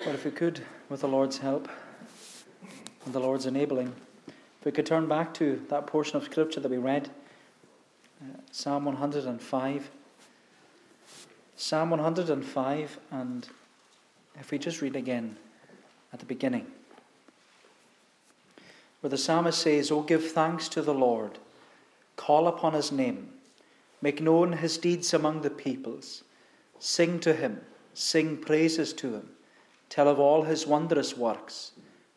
Well, if we could, with the Lord's help and the Lord's enabling, if we could turn back to that portion of Scripture that we read, uh, Psalm 105. Psalm 105, and if we just read again at the beginning, where the psalmist says, Oh, give thanks to the Lord, call upon his name, make known his deeds among the peoples, sing to him, sing praises to him tell of all his wondrous works,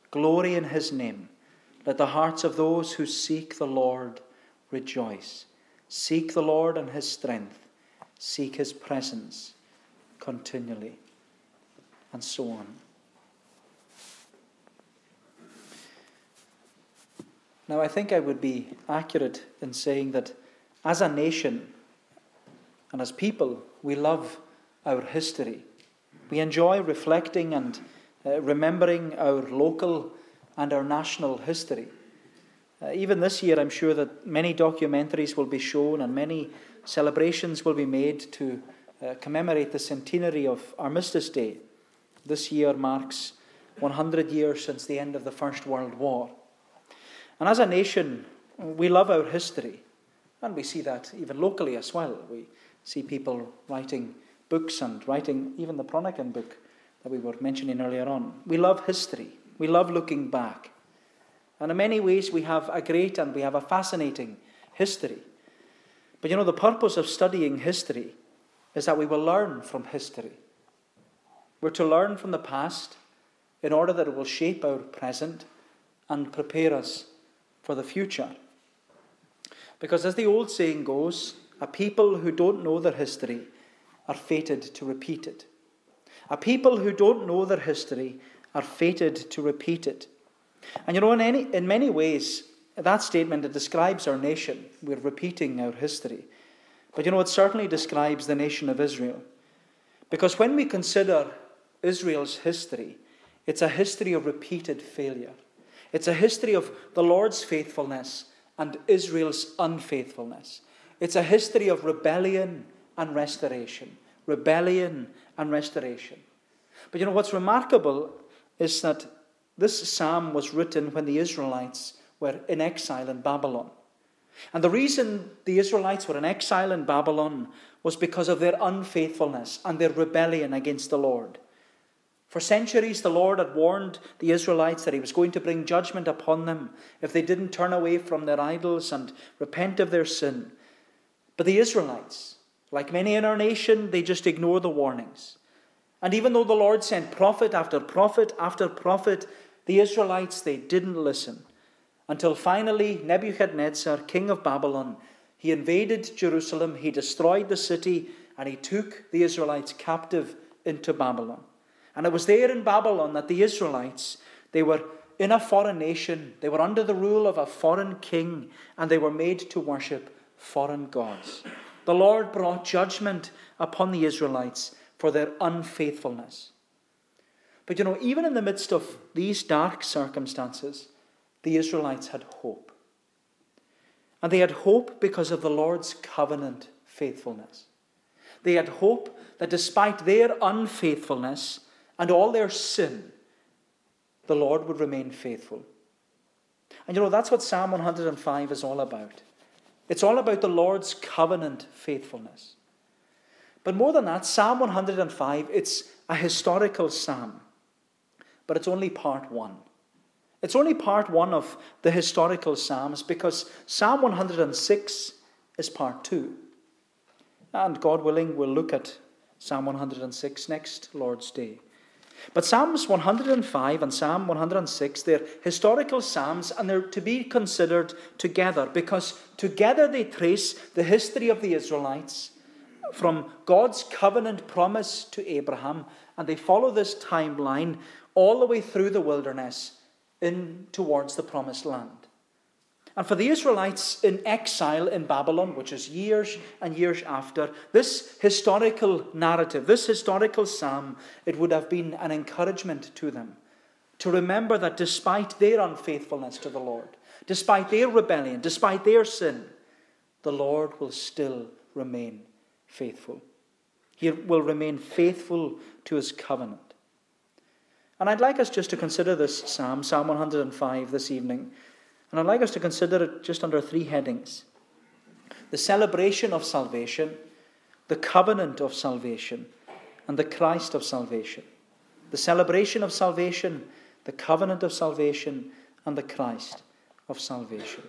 glory in his name. Let the hearts of those who seek the Lord rejoice. Seek the Lord and his strength, seek his presence continually, and so on. Now, I think I would be accurate in saying that as a nation and as people, we love our history. We enjoy reflecting and uh, remembering our local and our national history. Uh, even this year, I'm sure that many documentaries will be shown and many celebrations will be made to uh, commemorate the centenary of Armistice Day. This year marks 100 years since the end of the First World War. And as a nation, we love our history, and we see that even locally as well. We see people writing books and writing even the Chronican book that we were mentioning earlier on. We love history. We love looking back. And in many ways, we have a great and we have a fascinating history. But you know, the purpose of studying history is that we will learn from history. We're to learn from the past in order that it will shape our present and prepare us for the future. Because, as the old saying goes, a people who don't know their history are fated to repeat it. A people who don't know their history are fated to repeat it. And you know, in, any, in many ways, that statement it describes our nation. We're repeating our history. But you know, it certainly describes the nation of Israel. Because when we consider Israel's history, it's a history of repeated failure. It's a history of the Lord's faithfulness and Israel's unfaithfulness. It's a history of rebellion and restoration. Rebellion and restoration. But you know what's remarkable is that this psalm was written when the Israelites were in exile in Babylon. And the reason the Israelites were in exile in Babylon was because of their unfaithfulness and their rebellion against the Lord. For centuries, the Lord had warned the Israelites that He was going to bring judgment upon them if they didn't turn away from their idols and repent of their sin. But the Israelites, like many in our nation, they just ignore the warnings. And even though the Lord sent prophet after prophet after prophet, the Israelites, they didn't listen. Until finally, Nebuchadnezzar, king of Babylon, he invaded Jerusalem, he destroyed the city, and he took the Israelites captive into Babylon. And it was there in Babylon that the Israelites, they were in a foreign nation, they were under the rule of a foreign king, and they were made to worship foreign gods the Lord brought judgment upon the Israelites for their unfaithfulness. But you know, even in the midst of these dark circumstances, the Israelites had hope. And they had hope because of the Lord's covenant faithfulness. They had hope that despite their unfaithfulness and all their sin, the Lord would remain faithful. And you know, that's what Psalm 105 is all about. It's all about the Lord's covenant faithfulness. But more than that, Psalm 105, it's a historical psalm, but it's only part one. It's only part one of the historical psalms because Psalm 106 is part two. And God willing, we'll look at Psalm 106 next Lord's Day. But Psalms 105 and Psalm 106, they're historical psalms and they're to be considered together because together they trace the history of the Israelites from God's covenant promise to Abraham and they follow this timeline all the way through the wilderness in towards the promised land. And for the Israelites in exile in Babylon, which is years and years after, this historical narrative, this historical psalm, it would have been an encouragement to them to remember that despite their unfaithfulness to the Lord, despite their rebellion, despite their sin, the Lord will still remain faithful. He will remain faithful to his covenant. And I'd like us just to consider this psalm, Psalm 105, this evening. And I'd like us to consider it just under three headings the celebration of salvation, the covenant of salvation, and the Christ of salvation. The celebration of salvation, the covenant of salvation, and the Christ of salvation.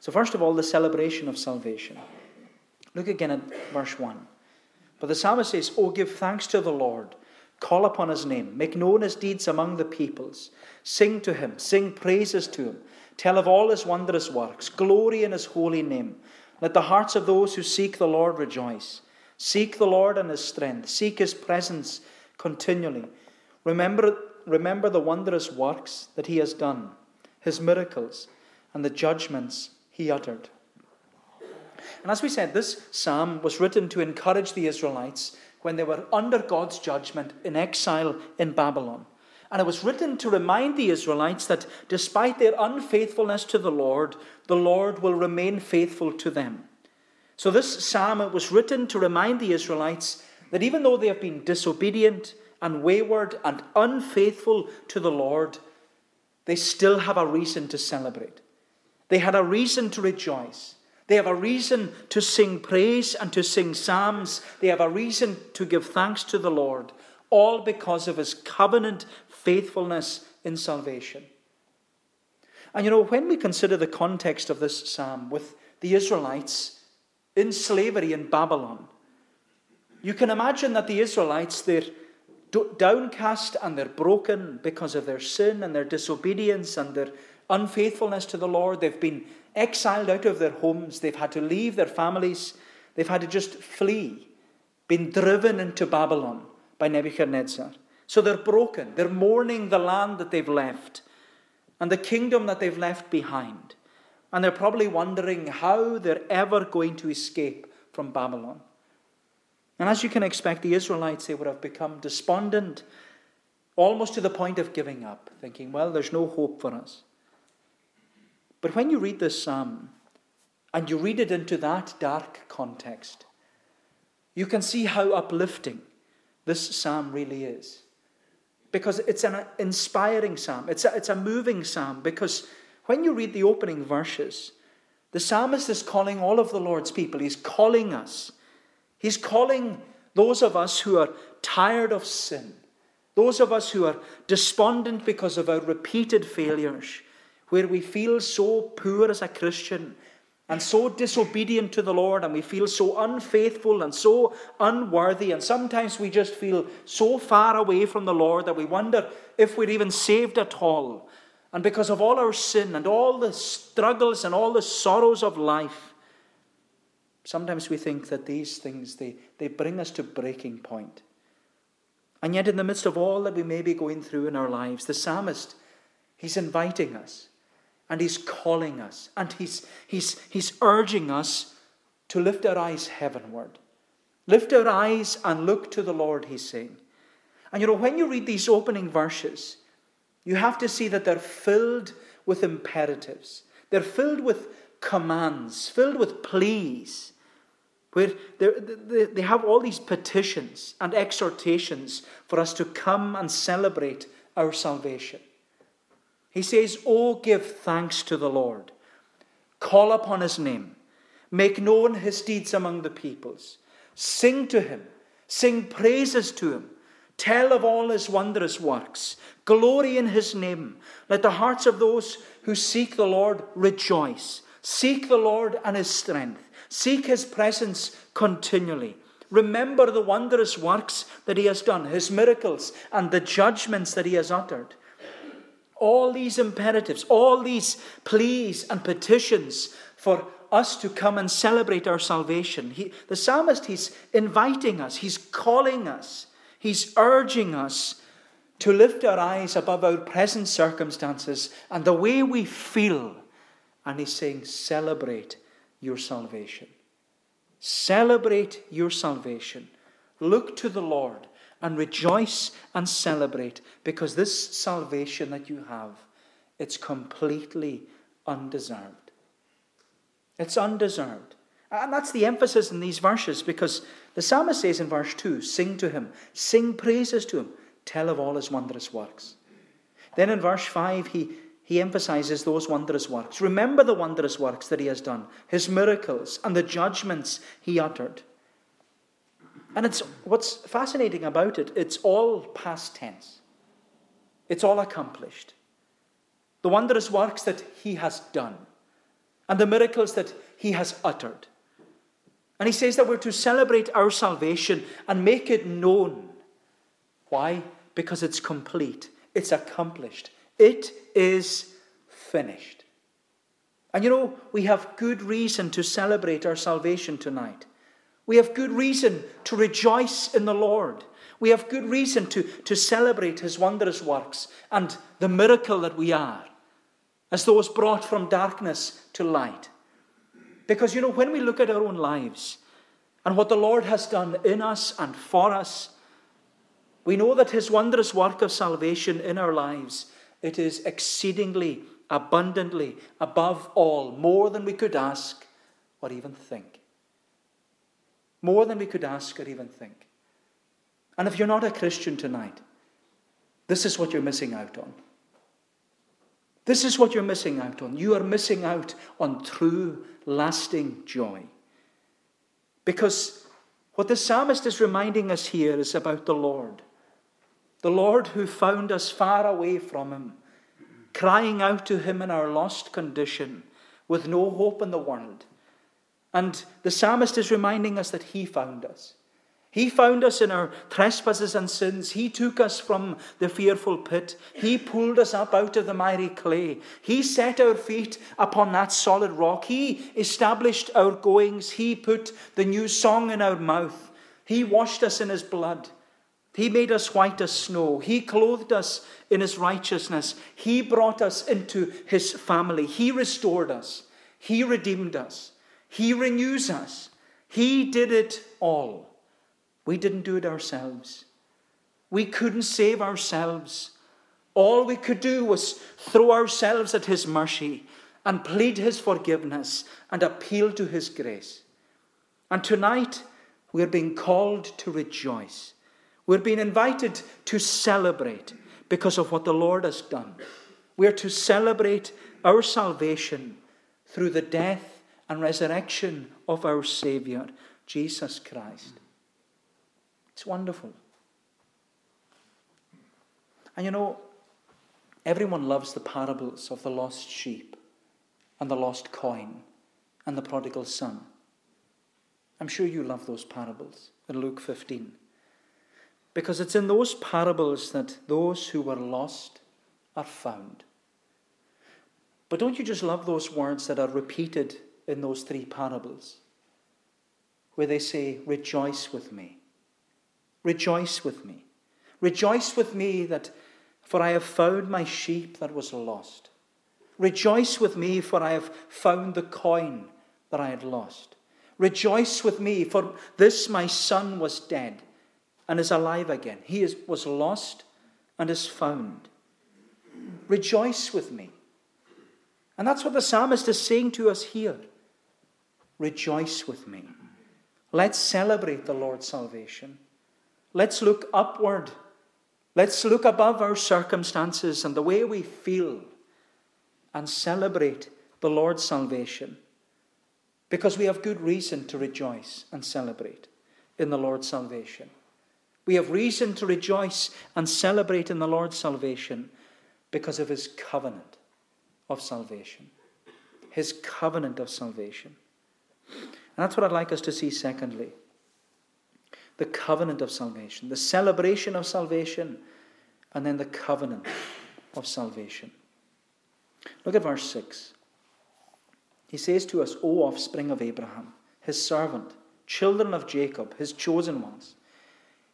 So, first of all, the celebration of salvation. Look again at verse 1. But the psalmist says, Oh, give thanks to the Lord, call upon his name, make known his deeds among the peoples, sing to him, sing praises to him, tell of all his wondrous works, glory in his holy name. Let the hearts of those who seek the Lord rejoice. Seek the Lord and his strength, seek his presence continually. Remember, remember the wondrous works that he has done, his miracles, and the judgments he uttered. And as we said, this psalm was written to encourage the Israelites when they were under God's judgment in exile in Babylon. And it was written to remind the Israelites that despite their unfaithfulness to the Lord, the Lord will remain faithful to them. So, this psalm it was written to remind the Israelites that even though they have been disobedient and wayward and unfaithful to the Lord, they still have a reason to celebrate. They had a reason to rejoice. They have a reason to sing praise and to sing psalms. They have a reason to give thanks to the Lord, all because of his covenant faithfulness in salvation. And you know, when we consider the context of this psalm with the Israelites in slavery in Babylon, you can imagine that the Israelites, they're downcast and they're broken because of their sin and their disobedience and their unfaithfulness to the Lord. They've been exiled out of their homes. They've had to leave their families. They've had to just flee, been driven into Babylon by Nebuchadnezzar. So they're broken. They're mourning the land that they've left and the kingdom that they've left behind. And they're probably wondering how they're ever going to escape from Babylon. And as you can expect, the Israelites, they would have become despondent, almost to the point of giving up, thinking, well, there's no hope for us. But when you read this psalm and you read it into that dark context, you can see how uplifting this psalm really is. Because it's an inspiring psalm, it's a, it's a moving psalm. Because when you read the opening verses, the psalmist is calling all of the Lord's people, he's calling us. He's calling those of us who are tired of sin, those of us who are despondent because of our repeated failures where we feel so poor as a Christian and so disobedient to the Lord, and we feel so unfaithful and so unworthy, and sometimes we just feel so far away from the Lord that we wonder if we're even saved at all. And because of all our sin and all the struggles and all the sorrows of life, sometimes we think that these things they, they bring us to breaking point. And yet, in the midst of all that we may be going through in our lives, the psalmist, he's inviting us and He's calling us and He's, he's, he's urging us to lift our eyes heavenward. Lift our eyes and look to the Lord, He's saying. And you know, when you read these opening verses, you have to see that they're filled with imperatives, they're filled with commands, filled with pleas. Where they have all these petitions and exhortations for us to come and celebrate our salvation. He says, Oh, give thanks to the Lord. Call upon his name. Make known his deeds among the peoples. Sing to him. Sing praises to him. Tell of all his wondrous works. Glory in his name. Let the hearts of those who seek the Lord rejoice. Seek the Lord and his strength. Seek his presence continually. Remember the wondrous works that he has done, his miracles, and the judgments that he has uttered all these imperatives, all these pleas and petitions for us to come and celebrate our salvation. He, the psalmist, he's inviting us, he's calling us, he's urging us to lift our eyes above our present circumstances and the way we feel. And he's saying, celebrate your salvation. Celebrate your salvation. Look to the Lord and rejoice and celebrate because this salvation that you have, it's completely undeserved. It's undeserved. And that's the emphasis in these verses because the psalmist says in verse 2 sing to him, sing praises to him, tell of all his wondrous works. Then in verse 5, he, he emphasizes those wondrous works. Remember the wondrous works that he has done, his miracles, and the judgments he uttered. And it's what's fascinating about it, it's all past tense. It's all accomplished. The wondrous works that he has done, and the miracles that he has uttered. And he says that we're to celebrate our salvation and make it known. Why? Because it's complete, it's accomplished, it is finished. And you know, we have good reason to celebrate our salvation tonight. We have good reason to rejoice in the Lord. We have good reason to, to celebrate his wondrous works and the miracle that we are, as those brought from darkness to light. Because, you know, when we look at our own lives and what the Lord has done in us and for us, we know that his wondrous work of salvation in our lives, it is exceedingly, abundantly, above all, more than we could ask or even think. More than we could ask or even think. And if you're not a Christian tonight, this is what you're missing out on. This is what you're missing out on. You are missing out on true, lasting joy. Because what the psalmist is reminding us here is about the Lord. The Lord who found us far away from Him, crying out to Him in our lost condition, with no hope in the world. And the psalmist is reminding us that He found us. He found us in our trespasses and sins. He took us from the fearful pit. He pulled us up out of the miry clay. He set our feet upon that solid rock. He established our goings. He put the new song in our mouth. He washed us in His blood. He made us white as snow. He clothed us in His righteousness. He brought us into His family. He restored us. He redeemed us. He renews us. He did it all. We didn't do it ourselves. We couldn't save ourselves. All we could do was throw ourselves at His mercy and plead His forgiveness and appeal to His grace. And tonight, we're being called to rejoice. We're being invited to celebrate because of what the Lord has done. We're to celebrate our salvation through the death and resurrection of our Saviour, Jesus Christ. It's wonderful. And you know, everyone loves the parables of the lost sheep and the lost coin and the prodigal son. I'm sure you love those parables in Luke 15. Because it's in those parables that those who were lost are found. But don't you just love those words that are repeated in those three parables? Where they say, Rejoice with me. Rejoice with me. Rejoice with me that for I have found my sheep that was lost. Rejoice with me for I have found the coin that I had lost. Rejoice with me for this my son was dead and is alive again. He is, was lost and is found. Rejoice with me. And that's what the psalmist is saying to us here. Rejoice with me. Let's celebrate the Lord's salvation. Let's look upward. Let's look above our circumstances and the way we feel and celebrate the Lord's salvation because we have good reason to rejoice and celebrate in the Lord's salvation. We have reason to rejoice and celebrate in the Lord's salvation because of his covenant of salvation. His covenant of salvation. And that's what I'd like us to see, secondly the covenant of salvation, the celebration of salvation, and then the covenant of salvation. Look at verse 6. He says to us, O offspring of Abraham, his servant, children of Jacob, his chosen ones.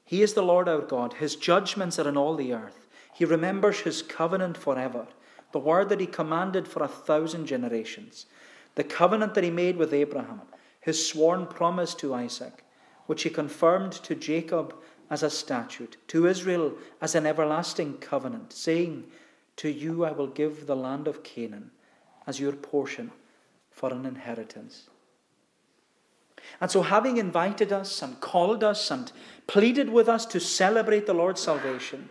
He is the Lord our God. His judgments are in all the earth. He remembers his covenant forever, the word that he commanded for a thousand generations, the covenant that he made with Abraham, his sworn promise to Isaac which he confirmed to Jacob as a statute, to Israel as an everlasting covenant, saying, To you I will give the land of Canaan as your portion for an inheritance. And so, having invited us and called us and pleaded with us to celebrate the Lord's salvation,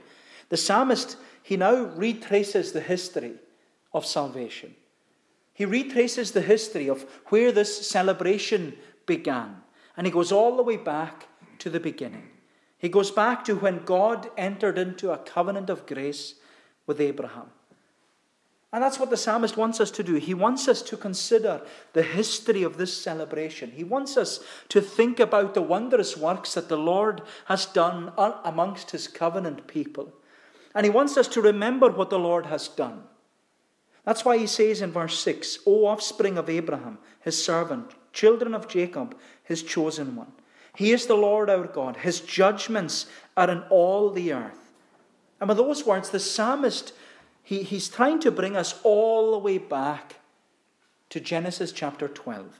The psalmist, he now retraces the history of salvation. He retraces the history of where this celebration began. And he goes all the way back to the beginning. He goes back to when God entered into a covenant of grace with Abraham. And that's what the psalmist wants us to do. He wants us to consider the history of this celebration. He wants us to think about the wondrous works that the Lord has done amongst his covenant people. And he wants us to remember what the Lord has done. That's why he says in verse 6 O offspring of Abraham, his servant, children of Jacob, his chosen one. He is the Lord our God. His judgments are in all the earth. And with those words, the psalmist he, he's trying to bring us all the way back to Genesis chapter 12,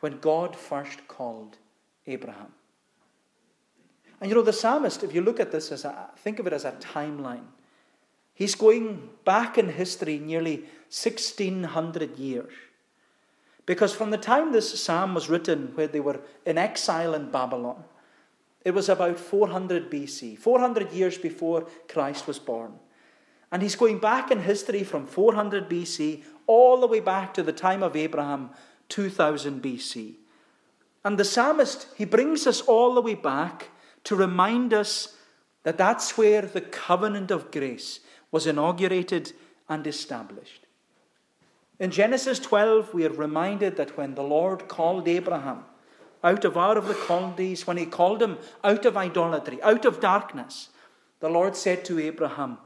when God first called Abraham. And you know, the psalmist, if you look at this as a, think of it as a timeline, he's going back in history nearly 1600 years. Because from the time this psalm was written, where they were in exile in Babylon, it was about 400 BC, 400 years before Christ was born. And he's going back in history from 400 BC all the way back to the time of Abraham, 2000 BC. And the psalmist, he brings us all the way back to remind us that that's where the covenant of grace was inaugurated and established. In Genesis 12, we are reminded that when the Lord called Abraham out of Ur of the Chaldees, when he called him out of idolatry, out of darkness, the Lord said to Abraham,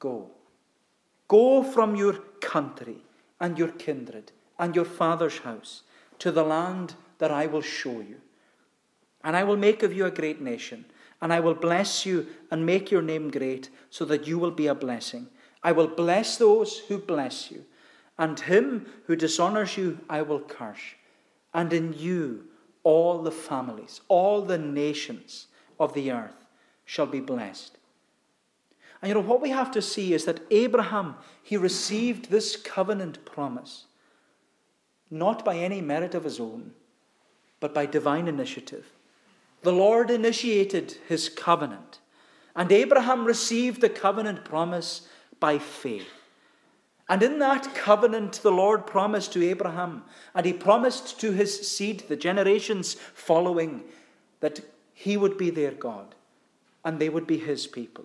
Go. Go from your country and your kindred and your father's house to the land that I will show you. And I will make of you a great nation, and I will bless you and make your name great, so that you will be a blessing. I will bless those who bless you, and him who dishonors you I will curse. And in you all the families, all the nations of the earth shall be blessed. And you know, what we have to see is that Abraham, he received this covenant promise not by any merit of his own, but by divine initiative. The Lord initiated his covenant, and Abraham received the covenant promise by faith. And in that covenant, the Lord promised to Abraham, and he promised to his seed, the generations following, that he would be their God, and they would be his people.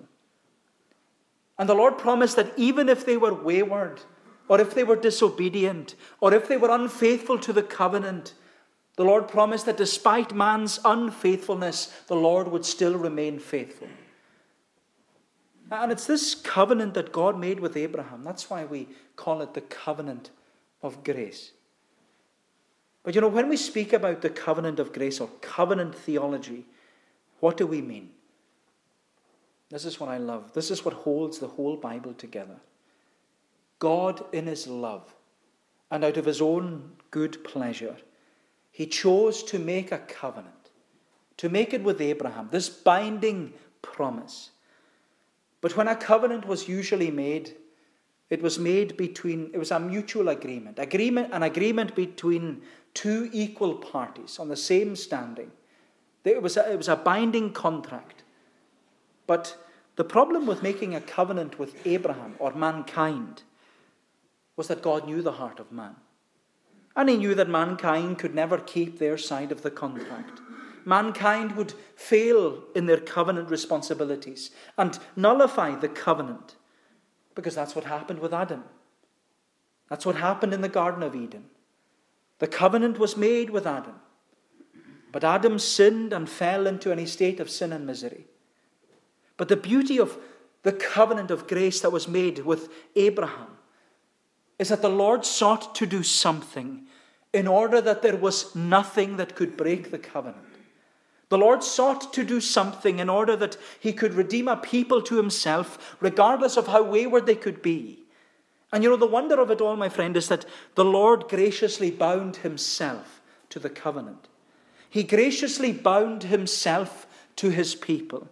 And the Lord promised that even if they were wayward, or if they were disobedient, or if they were unfaithful to the covenant, the Lord promised that despite man's unfaithfulness, the Lord would still remain faithful. And it's this covenant that God made with Abraham. That's why we call it the covenant of grace. But you know, when we speak about the covenant of grace or covenant theology, what do we mean? This is what I love. This is what holds the whole Bible together. God, in His love and out of His own good pleasure, He chose to make a covenant, to make it with Abraham, this binding promise. But when a covenant was usually made, it was made between, it was a mutual agreement, agreement an agreement between two equal parties on the same standing. It was a, it was a binding contract. But the problem with making a covenant with Abraham or mankind was that God knew the heart of man. And he knew that mankind could never keep their side of the contract. Mankind would fail in their covenant responsibilities and nullify the covenant because that's what happened with Adam. That's what happened in the Garden of Eden. The covenant was made with Adam, but Adam sinned and fell into any state of sin and misery. But the beauty of the covenant of grace that was made with Abraham is that the Lord sought to do something in order that there was nothing that could break the covenant. The Lord sought to do something in order that he could redeem a people to himself, regardless of how wayward they could be. And you know, the wonder of it all, my friend, is that the Lord graciously bound himself to the covenant. He graciously bound himself to his people.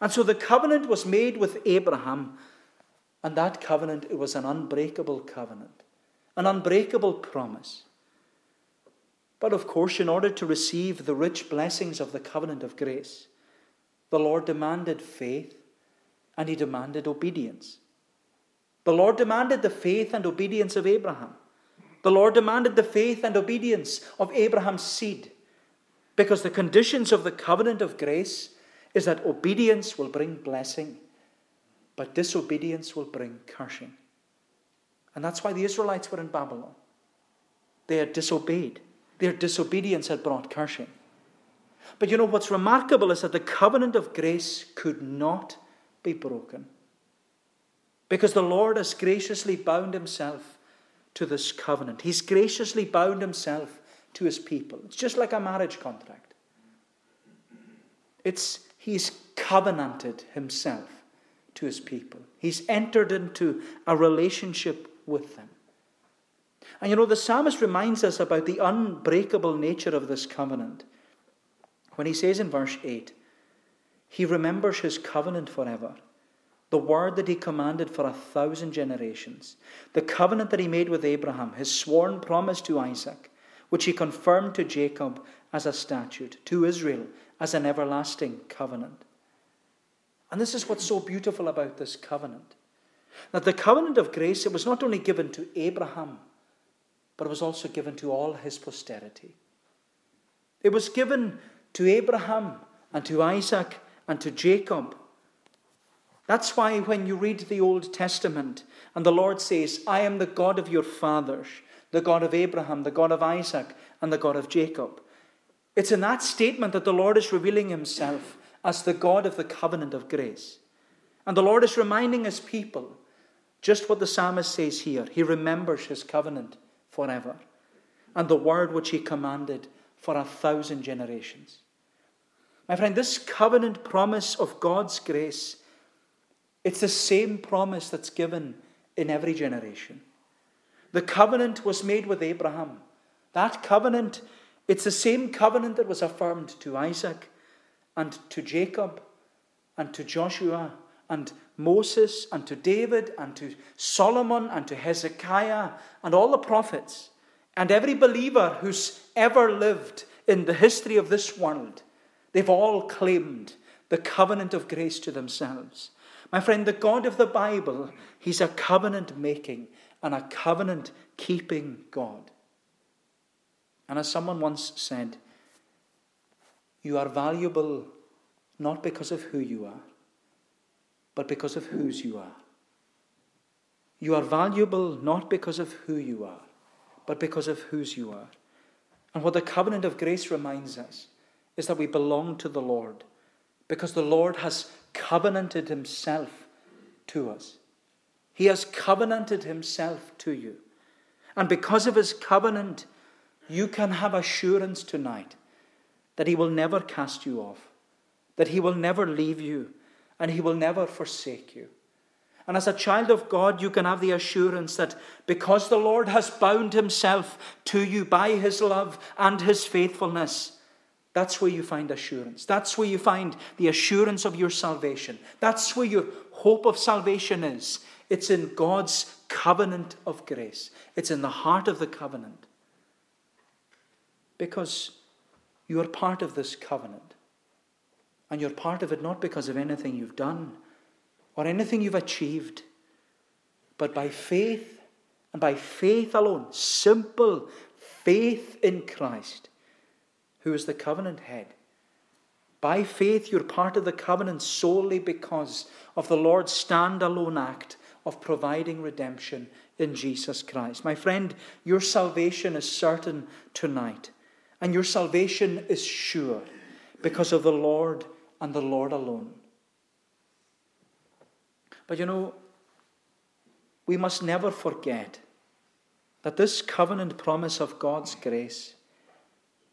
And so the covenant was made with Abraham, and that covenant it was an unbreakable covenant, an unbreakable promise. But of course, in order to receive the rich blessings of the covenant of grace, the Lord demanded faith and he demanded obedience. The Lord demanded the faith and obedience of Abraham. The Lord demanded the faith and obedience of Abraham's seed because the conditions of the covenant of grace is that obedience will bring blessing, but disobedience will bring cursing. And that's why the Israelites were in Babylon. They had disobeyed, their disobedience had brought cursing. But you know what's remarkable is that the covenant of grace could not be broken. Because the Lord has graciously bound himself to this covenant. He's graciously bound himself to his people. It's just like a marriage contract. It's he's covenanted himself to his people. He's entered into a relationship with them. And you know, the psalmist reminds us about the unbreakable nature of this covenant when he says in verse 8, He remembers his covenant forever, the word that he commanded for a thousand generations, the covenant that he made with Abraham, his sworn promise to Isaac, which he confirmed to Jacob as a statute, to Israel as an everlasting covenant. And this is what's so beautiful about this covenant. That the covenant of grace, it was not only given to Abraham, but it was also given to all his posterity. It was given to Abraham and to Isaac and to Jacob. That's why when you read the Old Testament and the Lord says, I am the God of your fathers, the God of Abraham, the God of Isaac, and the God of Jacob. It's in that statement that the Lord is revealing himself as the God of the covenant of grace. And the Lord is reminding his people just what the psalmist says here. He remembers his covenant forever and the word which he commanded for a thousand generations. My friend, this covenant promise of God's grace, it's the same promise that's given in every generation. The covenant was made with Abraham. That covenant, it's the same covenant that was affirmed to Isaac and to Jacob and to Joshua and Moses and to David and to Solomon and to Hezekiah and all the prophets and every believer who's ever lived in the history of this world. They've all claimed the covenant of grace to themselves. My friend, the God of the Bible, He's a covenant making and a covenant keeping God. And as someone once said, you are valuable not because of who you are, but because of whose you are. You are valuable not because of who you are, but because of whose you are. And what the covenant of grace reminds us is that we belong to the Lord because the Lord has covenanted himself to us. He has covenanted himself to you. And because of his covenant, you can have assurance tonight that he will never cast you off, that he will never leave you, and he will never forsake you. And as a child of God, you can have the assurance that because the Lord has bound himself to you by his love and his faithfulness, that's where you find assurance. That's where you find the assurance of your salvation. That's where your hope of salvation is. It's in God's covenant of grace, it's in the heart of the covenant. Because you are part of this covenant. And you're part of it not because of anything you've done or anything you've achieved, but by faith and by faith alone, simple faith in Christ who is the covenant head. By faith, you're part of the covenant solely because of the Lord's standalone act of providing redemption in Jesus Christ. My friend, your salvation is certain tonight, and your salvation is sure because of the Lord and the Lord alone. But you know, we must never forget that this covenant promise of God's grace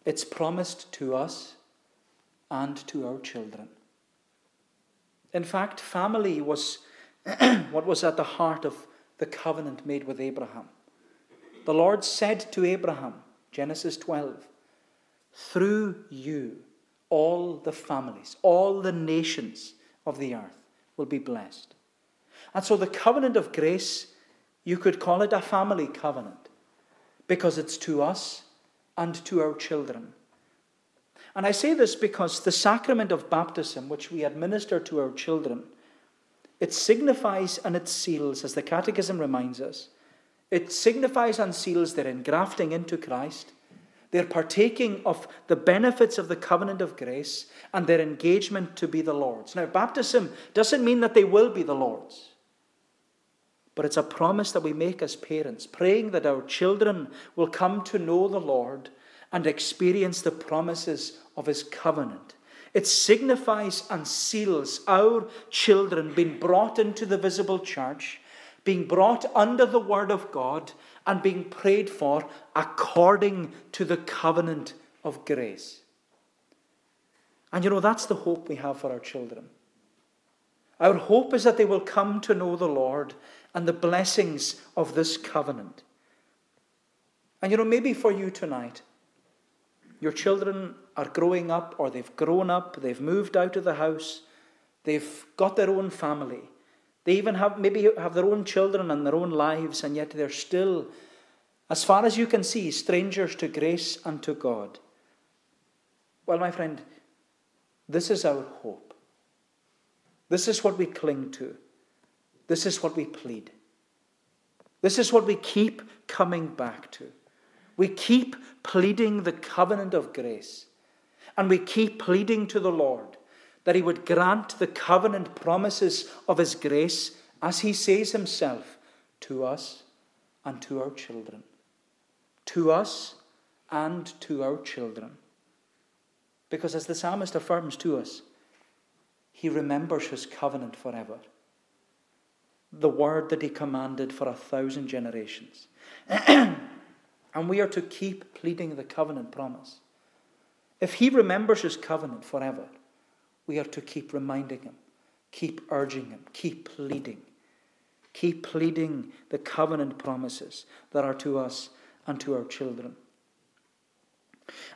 it's promised to us and to our children. In fact, family was what was at the heart of the covenant made with Abraham. The Lord said to Abraham, Genesis 12, through you, all the families, all the nations of the earth will be blessed. And so the covenant of grace, you could call it a family covenant because it's to us and to our children. And I say this because the sacrament of baptism, which we administer to our children, it signifies and it seals, as the Catechism reminds us, it signifies and seals their engrafting into Christ, their partaking of the benefits of the covenant of grace, and their engagement to be the Lord's. Now, baptism doesn't mean that they will be the Lord's. But it's a promise that we make as parents, praying that our children will come to know the Lord and experience the promises of His covenant. It signifies and seals our children being brought into the visible church, being brought under the Word of God, and being prayed for according to the covenant of grace. And you know, that's the hope we have for our children. Our hope is that they will come to know the Lord and the blessings of this covenant. And you know, maybe for you tonight, your children are growing up or they've grown up, they've moved out of the house, they've got their own family. They even have maybe have their own children and their own lives, and yet they're still, as far as you can see, strangers to grace and to God. Well, my friend, this is our hope. This is what we cling to. This is what we plead. This is what we keep coming back to. We keep pleading the covenant of grace. And we keep pleading to the Lord that He would grant the covenant promises of His grace, as He says Himself, to us and to our children. To us and to our children. Because as the psalmist affirms to us, He remembers His covenant forever the word that he commanded for a thousand generations. and we are to keep pleading the covenant promise. If he remembers his covenant forever, we are to keep reminding him, keep urging him, keep pleading, keep pleading the covenant promises that are to us and to our children.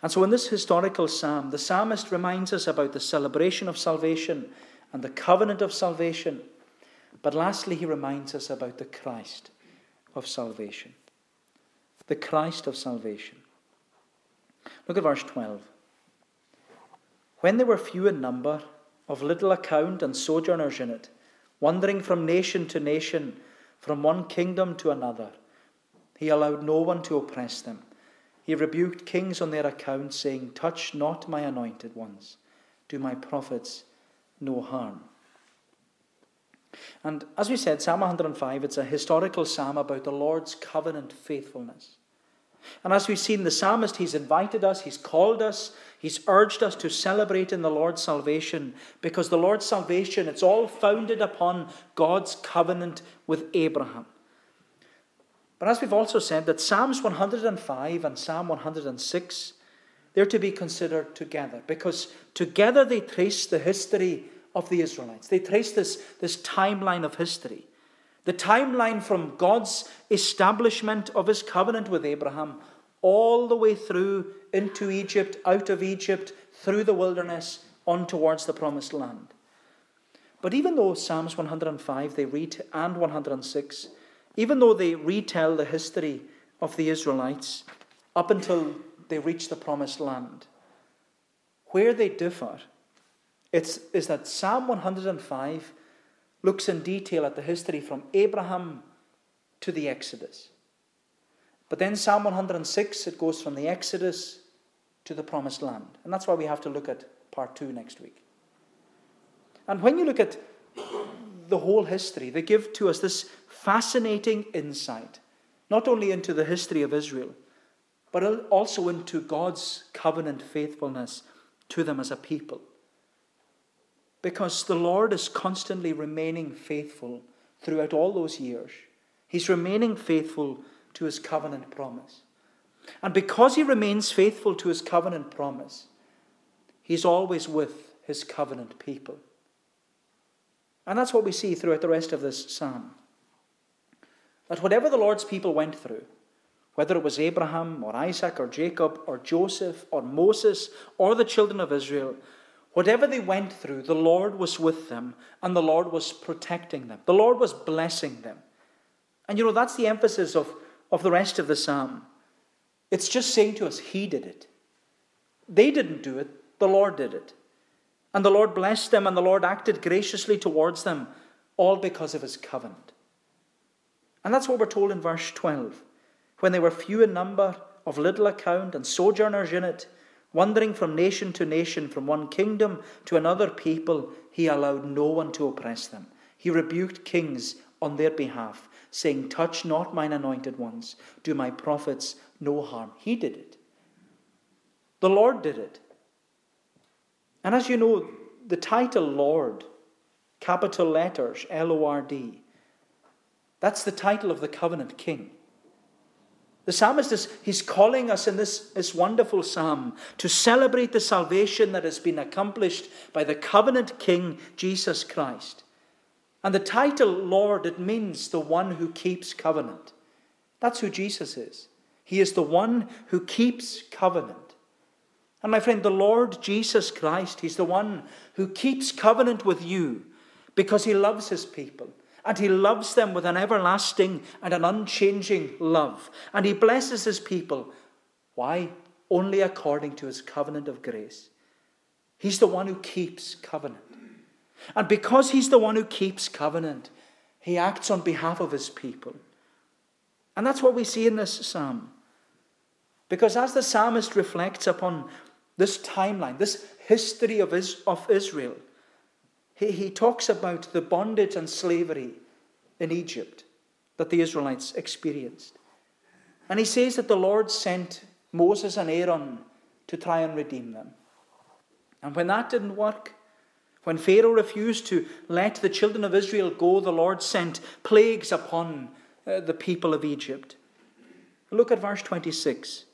And so, in this historical psalm, the psalmist reminds us about the celebration of salvation and the covenant of salvation but lastly, he reminds us about the Christ of salvation. The Christ of salvation. Look at verse 12. When they were few in number, of little account, and sojourners in it, wandering from nation to nation, from one kingdom to another, he allowed no one to oppress them. He rebuked kings on their account, saying, Touch not my anointed ones, do my prophets no harm. And as we said, Psalm 105, it's a historical psalm about the Lord's covenant faithfulness. And as we've seen, the psalmist, he's invited us, he's called us, he's urged us to celebrate in the Lord's salvation because the Lord's salvation, it's all founded upon God's covenant with Abraham. But as we've also said, that Psalms 105 and Psalm 106, they're to be considered together because together they trace the history of the Israelites. They trace this, this timeline of history. The timeline from God's establishment of his covenant with Abraham all the way through into Egypt, out of Egypt, through the wilderness, on towards the promised land. But even though Psalms 105 they read and 106, even though they retell the history of the Israelites up until they reach the promised land, where they differ it's, is that Psalm 105 looks in detail at the history from Abraham to the Exodus. But then Psalm 106, it goes from the Exodus to the promised land. And that's why we have to look at part two next week. And when you look at the whole history, they give to us this fascinating insight, not only into the history of Israel, but also into God's covenant faithfulness to them as a people. Because the Lord is constantly remaining faithful throughout all those years. He's remaining faithful to his covenant promise. And because he remains faithful to his covenant promise, he's always with his covenant people. And that's what we see throughout the rest of this psalm. That whatever the Lord's people went through, whether it was Abraham or Isaac or Jacob or Joseph or Moses or the children of Israel, Whatever they went through, the Lord was with them and the Lord was protecting them. The Lord was blessing them. And you know, that's the emphasis of, of the rest of the psalm. It's just saying to us, He did it. They didn't do it, the Lord did it. And the Lord blessed them and the Lord acted graciously towards them all because of his covenant. And that's what we're told in verse 12. When they were few in number, of little account, and sojourners in it, wandering from nation to nation, from one kingdom to another people, he allowed no one to oppress them. He rebuked kings on their behalf, saying, Touch not mine anointed ones, do my prophets no harm. He did it. The Lord did it. And as you know, the title Lord, capital letters, L O R D, that's the title of the covenant king. The psalmist is he's calling us in this, this wonderful psalm to celebrate the salvation that has been accomplished by the covenant king Jesus Christ. And the title Lord, it means the one who keeps covenant. That's who Jesus is. He is the one who keeps covenant. And my friend, the Lord Jesus Christ, He's the one who keeps covenant with you because He loves His people. And He loves them with an everlasting and an unchanging love. And He blesses His people. Why? Only according to His covenant of grace. He's the one who keeps covenant. And because He's the one who keeps covenant, He acts on behalf of His people. And that's what we see in this psalm. Because as the psalmist reflects upon this timeline, this history of, Israel, he, he talks about the bondage and slavery in Egypt that the Israelites experienced. And he says that the Lord sent Moses and Aaron to try and redeem them. And when that didn't work, when Pharaoh refused to let the children of Israel go, the Lord sent plagues upon uh, the people of Egypt. Look at verse 26.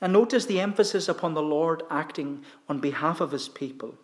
And notice the emphasis upon the Lord acting on behalf of his people.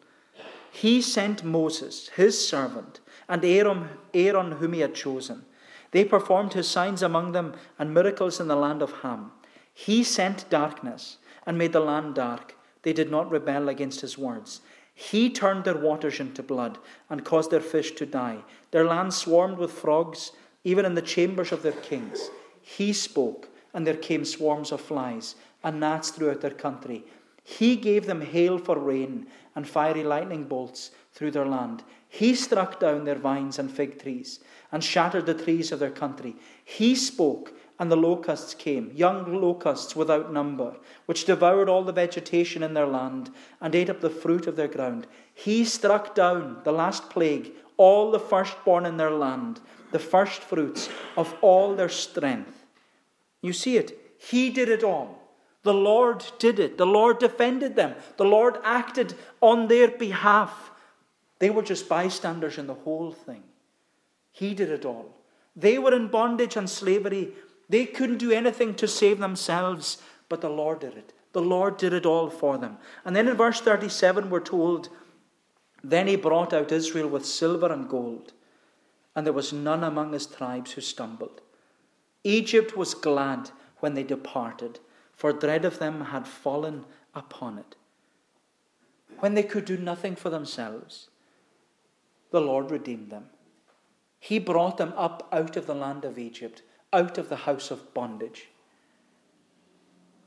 He sent Moses, his servant, and Aaron, Aaron, whom he had chosen. They performed his signs among them and miracles in the land of Ham. He sent darkness and made the land dark. They did not rebel against his words. He turned their waters into blood and caused their fish to die. Their land swarmed with frogs, even in the chambers of their kings. He spoke, and there came swarms of flies and gnats throughout their country. He gave them hail for rain and fiery lightning bolts through their land. He struck down their vines and fig trees and shattered the trees of their country. He spoke, and the locusts came, young locusts without number, which devoured all the vegetation in their land and ate up the fruit of their ground. He struck down, the last plague, all the firstborn in their land, the firstfruits of all their strength. You see it. He did it all. The Lord did it. The Lord defended them. The Lord acted on their behalf. They were just bystanders in the whole thing. He did it all. They were in bondage and slavery. They couldn't do anything to save themselves, but the Lord did it. The Lord did it all for them. And then in verse 37, we're told, Then he brought out Israel with silver and gold, and there was none among his tribes who stumbled. Egypt was glad when they departed for dread of them had fallen upon it. When they could do nothing for themselves, the Lord redeemed them. He brought them up out of the land of Egypt, out of the house of bondage.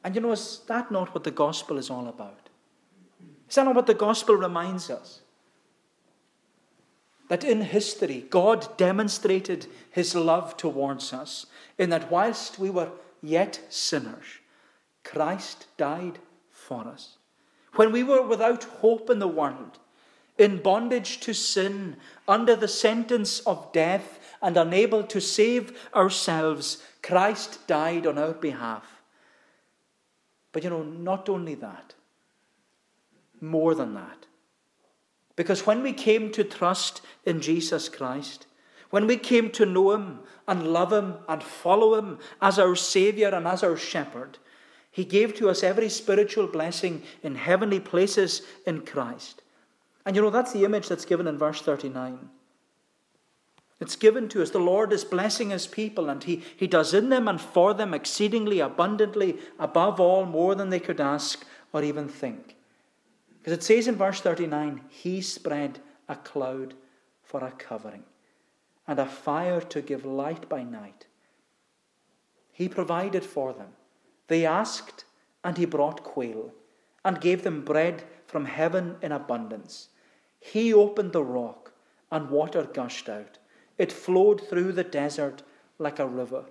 And you know, is that not what the gospel is all about? Is that not what the gospel reminds us? That in history, God demonstrated his love towards us, in that whilst we were yet sinners, Christ died for us. When we were without hope in the world, in bondage to sin, under the sentence of death, and unable to save ourselves, Christ died on our behalf. But you know, not only that, more than that. Because when we came to trust in Jesus Christ, when we came to know Him and love Him and follow Him as our Saviour and as our Shepherd, he gave to us every spiritual blessing in heavenly places in Christ. And you know, that's the image that's given in verse 39. It's given to us. The Lord is blessing his people, and he, he does in them and for them exceedingly abundantly, above all, more than they could ask or even think. Because it says in verse 39 He spread a cloud for a covering, and a fire to give light by night. He provided for them. They asked, and he brought quail, and gave them bread from heaven in abundance. He opened the rock, and water gushed out. it flowed through the desert like a river.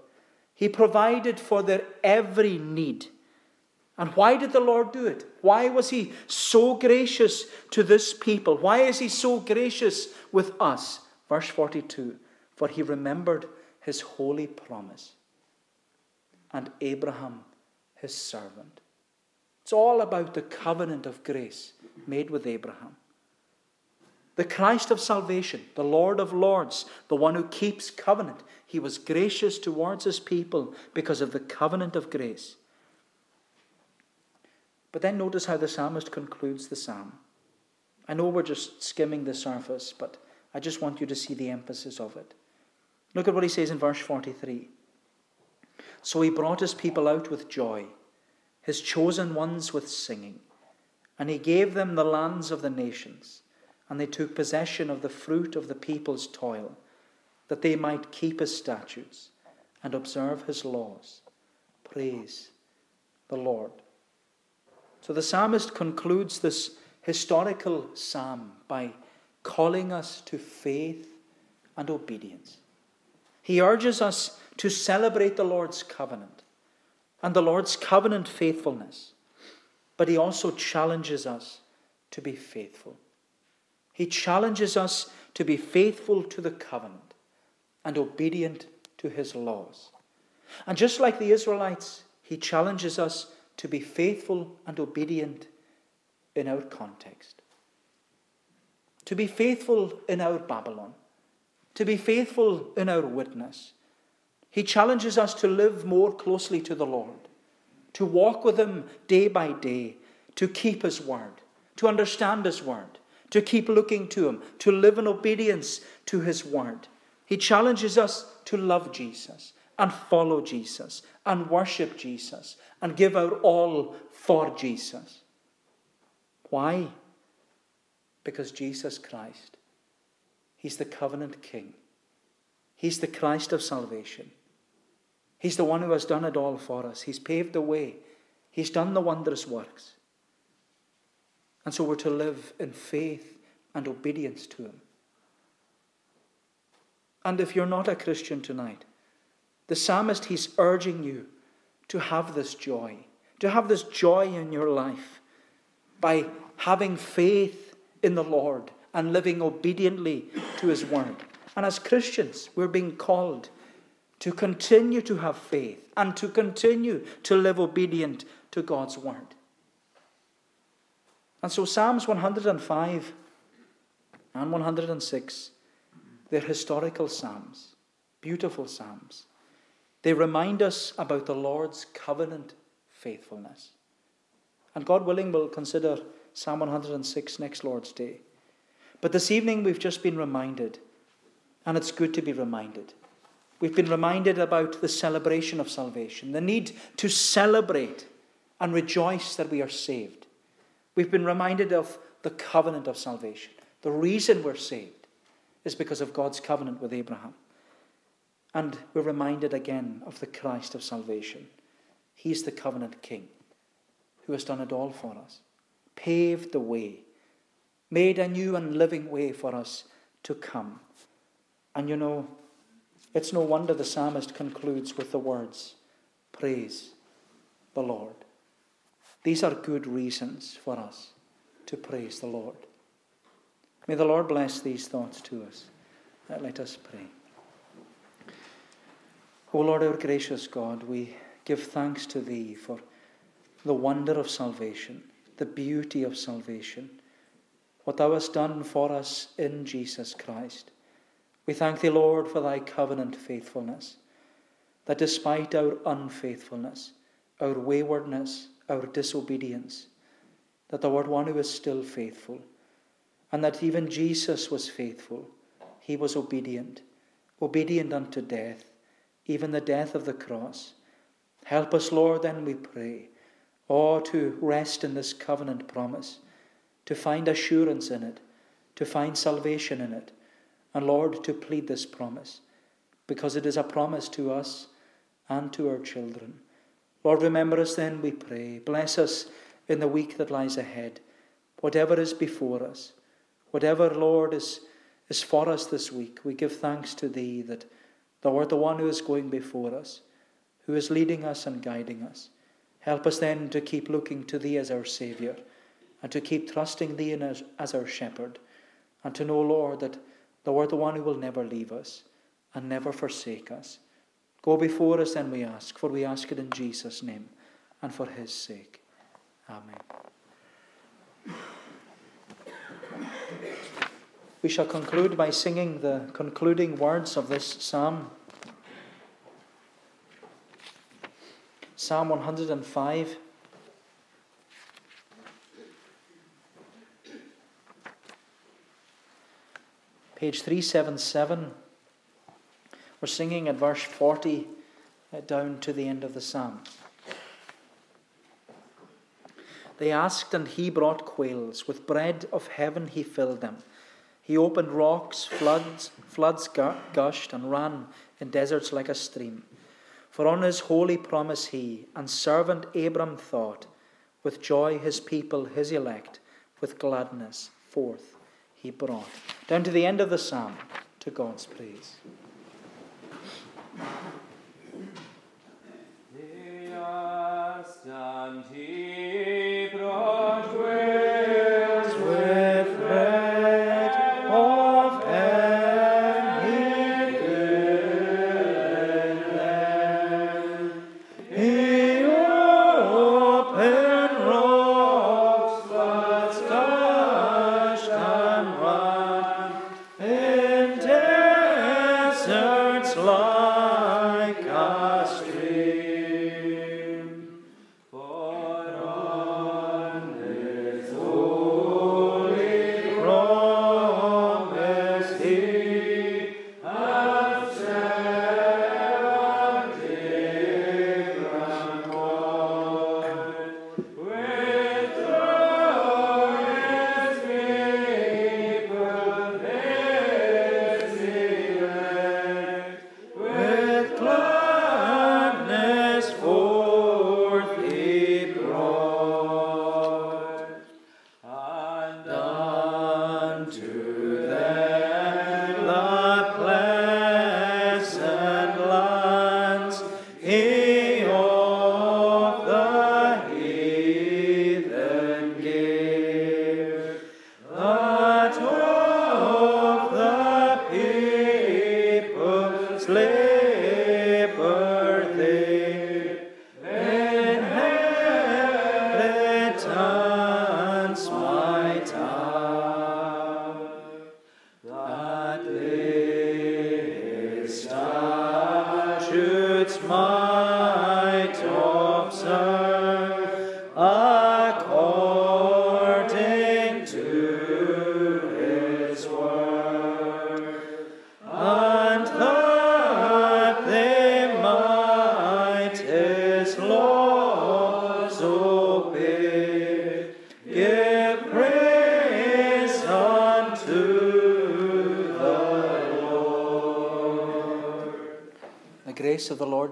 He provided for their every need. And why did the Lord do it? Why was He so gracious to this people? Why is He so gracious with us? Verse 42 For He remembered His holy promise and Abraham, His servant. It's all about the covenant of grace made with Abraham. The Christ of salvation, the Lord of lords, the one who keeps covenant. He was gracious towards his people because of the covenant of grace. But then notice how the psalmist concludes the psalm. I know we're just skimming the surface, but I just want you to see the emphasis of it. Look at what he says in verse 43. So he brought his people out with joy, his chosen ones with singing, and he gave them the lands of the nations and they took possession of the fruit of the people's toil, that they might keep his statutes and observe his laws. Praise the Lord. So the psalmist concludes this historical psalm by calling us to faith and obedience. He urges us to celebrate the Lord's covenant and the Lord's covenant faithfulness, but he also challenges us to be faithful. He challenges us to be faithful to the covenant and obedient to his laws. And just like the Israelites, he challenges us to be faithful and obedient in our context. To be faithful in our Babylon. To be faithful in our witness. He challenges us to live more closely to the Lord, to walk with Him day by day, to keep His word, to understand His word, to keep looking to Him, to live in obedience to His word. He challenges us to love Jesus and follow Jesus and worship Jesus and give our all for Jesus. Why? Because Jesus Christ, He's the covenant King. He's the Christ of salvation. He's the one who has done it all for us. He's paved the way. He's done the wondrous works. And so we're to live in faith and obedience to Him. And if you're not a Christian tonight, the psalmist, he's urging you to have this joy, to have this joy in your life by having faith in the Lord and living obediently to His word. And as Christians, we're being called to continue to have faith and to continue to live obedient to God's word. And so, Psalms 105 and 106, they're historical Psalms, beautiful Psalms. They remind us about the Lord's covenant faithfulness. And God willing, we'll consider Psalm 106 next Lord's Day. But this evening, we've just been reminded, and it's good to be reminded. We've been reminded about the celebration of salvation, the need to celebrate and rejoice that we are saved. We've been reminded of the covenant of salvation. The reason we're saved is because of God's covenant with Abraham. And we're reminded again of the Christ of salvation. He's the covenant king who has done it all for us, paved the way, made a new and living way for us to come. And you know, it's no wonder the psalmist concludes with the words, Praise the Lord. These are good reasons for us to praise the Lord. May the Lord bless these thoughts to us. Uh, let us pray. O Lord, our gracious God, we give thanks to Thee for the wonder of salvation, the beauty of salvation, what Thou hast done for us in Jesus Christ. We thank Thee, Lord, for Thy covenant faithfulness, that despite our unfaithfulness, our waywardness, our disobedience, that thou art one who is still faithful, and that even Jesus was faithful. He was obedient, obedient unto death, even the death of the cross. Help us, Lord, then we pray, oh, to rest in this covenant promise, to find assurance in it, to find salvation in it, and Lord, to plead this promise, because it is a promise to us and to our children. Lord, remember us then, we pray. Bless us in the week that lies ahead. Whatever is before us, whatever, Lord, is, is for us this week. We give thanks to Thee that Thou art the one who is going before us, who is leading us and guiding us. Help us then to keep looking to Thee as our Saviour, and to keep trusting Thee as, as our Shepherd, and to know, Lord, that Thou art the one who will never leave us and never forsake us. Go before us, then we ask, for we ask it in Jesus' name and for His sake. Amen. We shall conclude by singing the concluding words of this psalm. Psalm 105. Page 377. We're singing at verse 40 uh, down to the end of the psalm. They asked, and he brought quails. With bread of heaven he filled them. He opened rocks, floods, floods gushed and ran in deserts like a stream. For on his holy promise he and servant Abram thought, with joy his people, his elect, with gladness forth he brought. Down to the end of the psalm, to God's praise. Brought